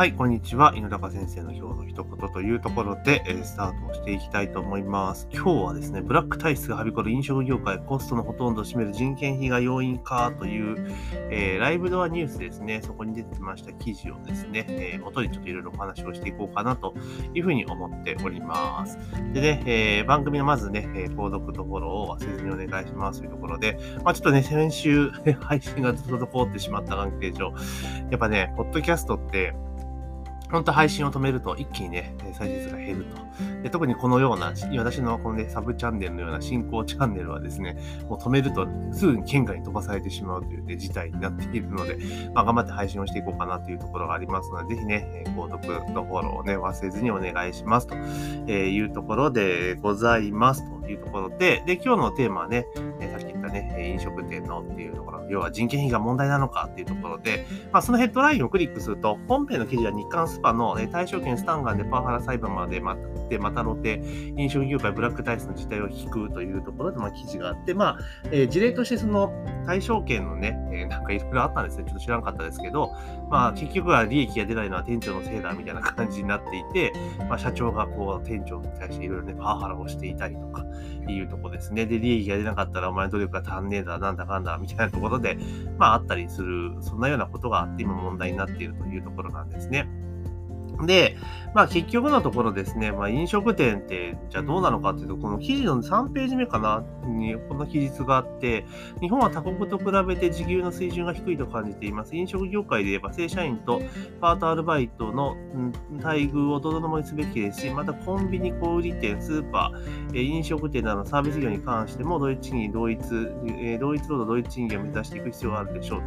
はい、こんにちは。犬高先生の今日の一言というところで、えー、スタートをしていきたいと思います。今日はですね、ブラック体質がはびこる飲食業界、コストのほとんどを占める人件費が要因かという、えー、ライブドアニュースですね、そこに出てました記事をですね、えー、元にちょっといろいろお話をしていこうかなというふうに思っております。でね、えー、番組のまずね、え購読とフォローを忘れずにお願いしますというところで、まあ、ちょっとね、先週配信がずっと滞ってしまった関係上、やっぱね、ポッドキャストって、本当配信を止めると一気にね、再生数が減ると。で特にこのような、私のこのね、サブチャンネルのような進行チャンネルはですね、もう止めるとすぐに県外に飛ばされてしまうという、ね、事態になっているので、まあ、頑張って配信をしていこうかなというところがありますので、ぜひね、購読とフォローをね、忘れずにお願いしますというところでございますというところで、で、今日のテーマはね、ね、飲食店のっていうところ、要は人件費が問題なのかっていうところで、まあ、そのヘッドラインをクリックすると、本編の記事は日刊スパの、対象権スタンガンでパワハラ裁判までまってまたろて、飲食業界ブラック体質の事態を引くというところで、まあ、記事があって、まあ、えー、事例としてその対象権のね、えー、なんかいろいろあったんですね。ちょっと知らなかったですけど、まあ、結局は利益が出ないのは店長のせいだみたいな感じになっていて、まあ、社長がこう、店長に対していろいろね、パワハラをしていたりとか、いうとこですね。で、利益が出なかったらお前努力が足んねえだ、なんだかんだ、みたいなところで、まあ、あったりする、そんなようなことがあって今問題になっているというところなんですね。で、まあ結局のところですね、まあ飲食店ってじゃあどうなのかっていうと、この記事の3ページ目かなにこの記述があって、日本は他国と比べて時給の水準が低いと感じています。飲食業界で言えば正社員とパートアルバイトの待遇をどのもにすべきですし、またコンビニ、小売店、スーパー、飲食店などのサービス業に関しても同一賃金、同一、同一労働、同一賃金を目指していく必要があるでしょう。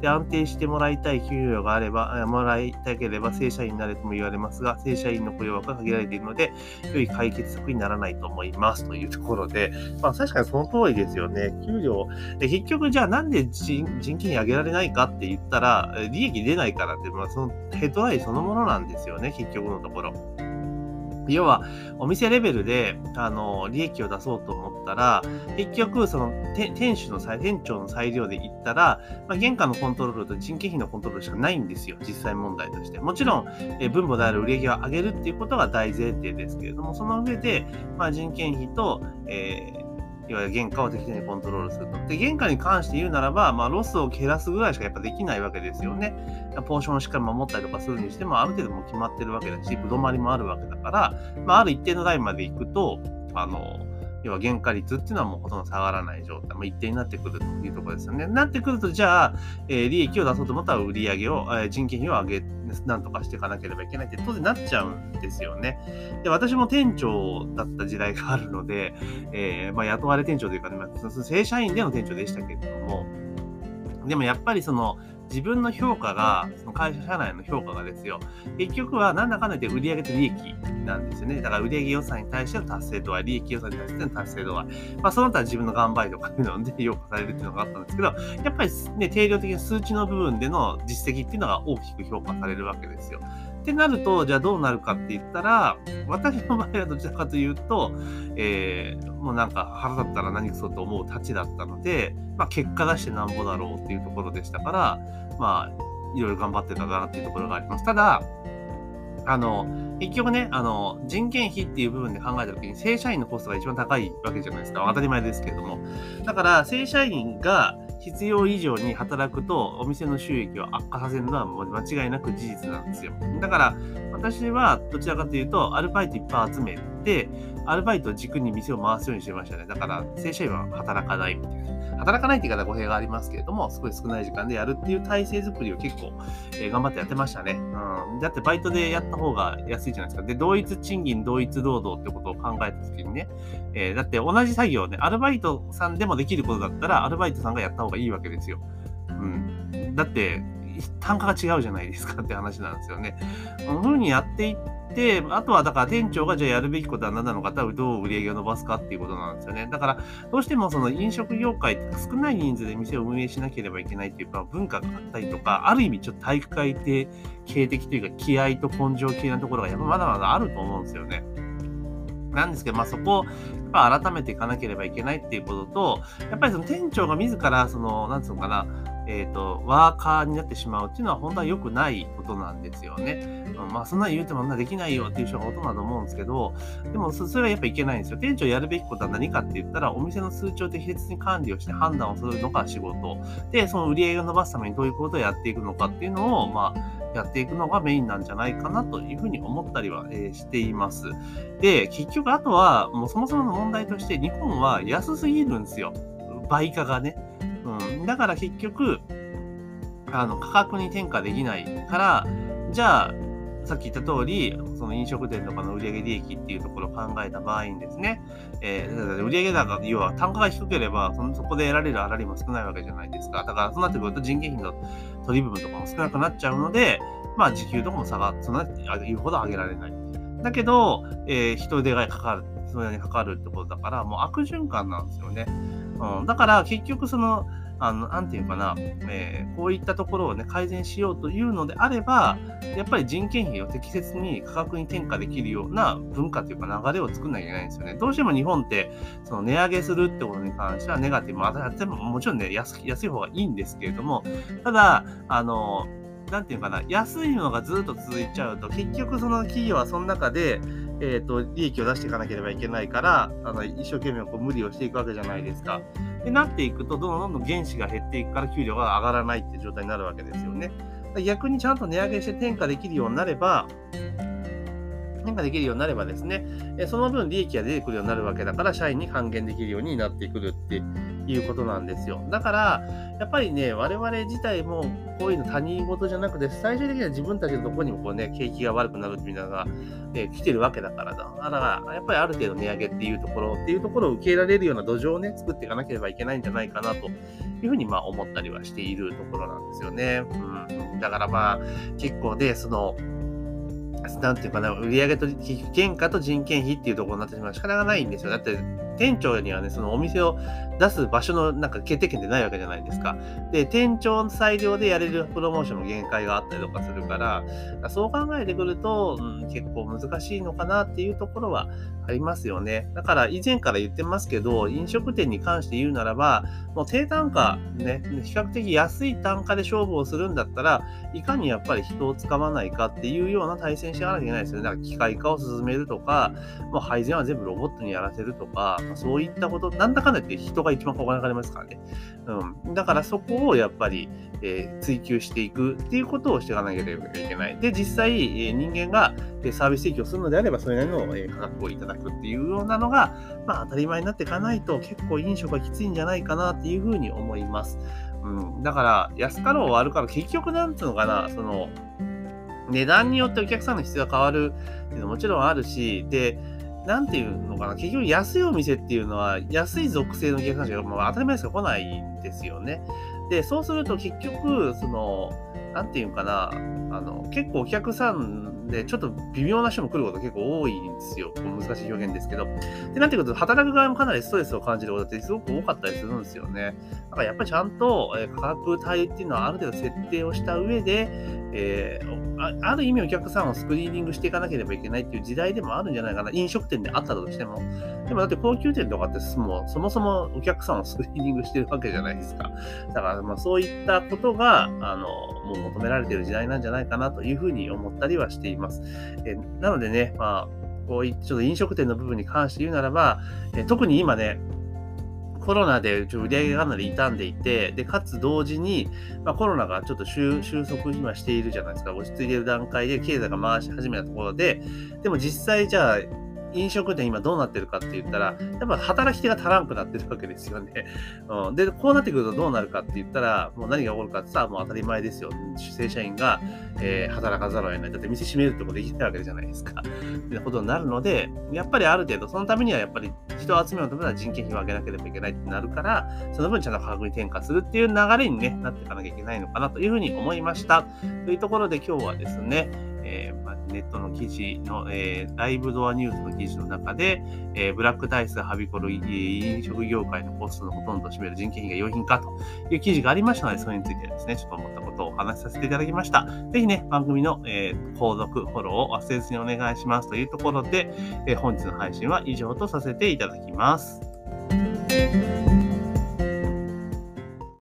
で、安定してもらいたい給与があれば、もらいたければ正社員になれとも言われますが、正社員の雇用枠が限られているので、良い解決策にならないと思いますというところで、まあ確かにその通りですよね。給料。で結局じゃあなんで人件費上げられないかって言ったら、利益出ないからって、まあそのヘッドラインそのものなんですよね、結局のところ。要は、お店レベルで、あの、利益を出そうと思ったら、結局、その、店主の裁、店長の裁量で言ったら、まあ、原価のコントロールと人件費のコントロールしかないんですよ。実際問題として。もちろん、え分母である売り上げを上げるっていうことが大前提ですけれども、その上で、まあ、人件費と、えーいわゆる原価を適当にコントロールすると。で、原価に関して言うならば、まあ、ロスを減らすぐらいしかやっぱできないわけですよね。ポーションをしっかり守ったりとかするにしても、ある程度も決まってるわけだし、ぶどまりもあるわけだから、まあ、ある一定のラインまで行くと、あの、要は原価率っていうのはもうほとんど下がらない状態、まあ、一定になってくるというところですよね。なってくると、じゃあ、えー、利益を出そうと思ったら売り上げを、えー、人件費を上げ、なんとかしていかなければいけないって当然なっちゃうんですよね。で、私も店長だった時代があるので、えー、まあ、雇われ店長というか、ね、正社員での店長でしたけれども、でもやっぱりその、自分の評価が、その会社社内の評価がですよ、結局はなんだかんだ言って売上と利益なんですよね。だから売上予算に対しての達成度は、利益予算に対しての達成度は、まあその他自分の頑張りとかいうので評価されるっていうのがあったんですけど、やっぱりね、定量的な数値の部分での実績っていうのが大きく評価されるわけですよ。ってなると、じゃあどうなるかって言ったら、私の場合はどちらかというと、えー、もうなんか腹立ったら何くそと思うたちだったので、まあ結果出してなんぼだろうっていうところでしたから、まあ、いろいろ頑張ってたかなっていうところがあります。ただ、あの、結局ね、あの、人件費っていう部分で考えたときに、正社員のコストが一番高いわけじゃないですか。当たり前ですけれども。だから、正社員が必要以上に働くと、お店の収益を悪化させるのは間違いなく事実なんですよ。だから、私はどちらかというと、アルバイトいっぱい集めて、アルバイトを軸に店を回すようにしてましたね。だから、正社員は働かないみたいな。働かないって言い方語弊がありますけれども、すごい少ない時間でやるっていう体制づくりを結構、えー、頑張ってやってましたね。うん。だってバイトでやった方が安いじゃないですか。で、同一賃金、同一労働ってことを考えたときにね、えー、だって同じ作業ね、アルバイトさんでもできることだったら、アルバイトさんがやった方がいいわけですよ。うん。だって、単価が違うじゃないですかって話なんですよね。この風にやっていって、あとはだから店長がじゃあやるべきことは何なのか、どう売り上げを伸ばすかっていうことなんですよね。だから、どうしてもその飲食業界って少ない人数で店を運営しなければいけないっていうか、文化があったりとか、ある意味ちょっと体育会系的というか、気合と根性系なところがやっぱまだまだあると思うんですよね。なんですけど、まあそこを、改めていかなければいけないっていうことと、やっぱりその店長が自ら、その、なんつうのかな、えっ、ー、と、ワーカーになってしまうっていうのは本当は良くないことなんですよね。うん、まあ、そんな言うてもなできないよっていう人がほとんどだと思うんですけど、でもそれはやっぱいけないんですよ。店長やるべきことは何かって言ったら、お店の数値を適切に管理をして判断をするのが仕事。で、その売り上げを伸ばすためにどういうことをやっていくのかっていうのを、まあ、やっていくのがメインなんじゃないかなというふうに思ったりは、え、しています。で、結局あとは、もうそもそもの問題として、日本は安すぎるんですよ。倍価がね。うん。だから結局、あの、価格に転嫁できないから、じゃあ、さっき言った通り、その飲食店とかの売上利益っていうところを考えた場合にですね、えー、売上高、要は単価が低ければその、そこで得られる粗利も少ないわけじゃないですか。だから、そうなってくると人件費の取り部分とかも少なくなっちゃうので、まあ、時給とかも差が、そんな言うほど上げられない。だけど、えー、人手がかかる、それにかかるってことだから、もう悪循環なんですよね。うん、だから、結局その、あの、なんていうかな、えー、こういったところをね、改善しようというのであれば、やっぱり人件費を適切に価格に転嫁できるような文化というか流れを作んなきゃいけないんですよね。どうしても日本って、その値上げするってことに関してはネガティブ、まあ、でももちろんね安、安い方がいいんですけれども、ただ、あの、なんていうかな、安いのがずっと続いちゃうと、結局その企業はその中で、え、ー、と、利益を出していかなければいけないから、あの一生懸命こう無理をしていくわけじゃないですか。で、なっていくと、どんどんどんどん原資が減っていくから給料が上がらないっていう状態になるわけですよね。逆にちゃんと値上げして転嫁できるようになれば、転嫁できるようになればですね、その分利益が出てくるようになるわけだから、社員に還元できるようになってくるっていうことなんですよ。だから、やっぱりね、我々自体もこういうの他人事じゃなくて、最終的には自分たちのとこにもこうね、景気が悪くなるっていうのが、ね、来てるわけだからだ。だから、やっぱりある程度値上げっていうところ、っていうところを受け入れられるような土壌をね、作っていかなければいけないんじゃないかなというふうにまあ思ったりはしているところなんですよね。うん。だからまあ、結構で、その、なんていうかな、売上と原価と人件費っていうところになってしまう仕方がないんですよ。だって、店長にはね、そのお店を出す場所のなんか決定権ってないわけじゃないですか。で、店長の裁量でやれるプロモーションの限界があったりとかするから、そう考えてくると、うん、結構難しいのかなっていうところはありますよね。だから以前から言ってますけど、飲食店に関して言うならば、もう低単価、ね、比較的安い単価で勝負をするんだったら、いかにやっぱり人を使わないかっていうような対戦しなきゃいけないですよね。だから機械化を進めるとか、もう配膳は全部ロボットにやらせるとか、そういったこと、なんだかんだ言って人が一番お金かかりますからね。うん。だからそこをやっぱり、えー、追求していくっていうことをしていかなければいけない。で、実際、えー、人間がサービス提供するのであれば、それなりの、えー、価格をいただくっていうようなのが、まあ当たり前になっていかないと結構飲食はきついんじゃないかなっていうふうに思います。うん。だから、安かろう悪かろう、結局なんつうのかな、その、値段によってお客さんの質が変わるっていうのももちろんあるし、で、なんていうのかな、結局安いお店っていうのは、安い属性のお客さんしか、もう当たり前しか来ないんですよね。で、そうすると結局、その、なんていうかな、あの、結構お客さんで、ちょっと微妙な人も来ること結構多いんですよ。難しい表現ですけど。で、なんていうと、働く側もかなりストレスを感じることってすごく多かったりするんですよね。だからやっぱりちゃんと、え価格帯っていうのはある程度設定をした上で、えー、ある意味お客さんをスクリーニングしていかなければいけないっていう時代でもあるんじゃないかな。飲食店であったとしても。でもだって高級店とかってもうそもそもお客さんをスクリーニングしてるわけじゃないですか。だからまあそういったことが、あの、もう求められてる時代なんじゃないかなというふうに思ったりはしています。いますえなのでね、まあ、こうちょっと飲食店の部分に関して言うならば、え特に今ね、コロナで売り上げがかなり傷んでいて、で、かつ同時に、まあ、コロナがちょっと収束今しているじゃないですか。落ち着いている段階で経済が回し始めたところで、でも実際じゃあ、飲食店今どうなってるかって言ったら、やっぱ働き手が足らんくなってるわけですよね。うん、で、こうなってくるとどうなるかって言ったら、もう何が起こるかってさ、もう当たり前ですよ。正社員が、えー、働かざるを得ない。だって店閉めるってことできないわけじゃないですか。ってことになるので、やっぱりある程度、そのためにはやっぱり人を集めようと思ったら人件費を上げなければいけないってなるから、その分ちゃんと価格に転嫁するっていう流れに、ね、なっていかなきゃいけないのかなというふうに思いました。というところで今日はですね、えー、まあ、ネットの記事の、えー、ライブドアニュースの記事の中で、えー、ブラックダイスはびこる飲食業界のコストのほとんどを占める人件費が用品かという記事がありましたので、それについてですね、ちょっと思ったことをお話しさせていただきました。ぜひね、番組の、えー、購読、フォローを忘れずにお願いしますというところで、えー、本日の配信は以上とさせていただきます。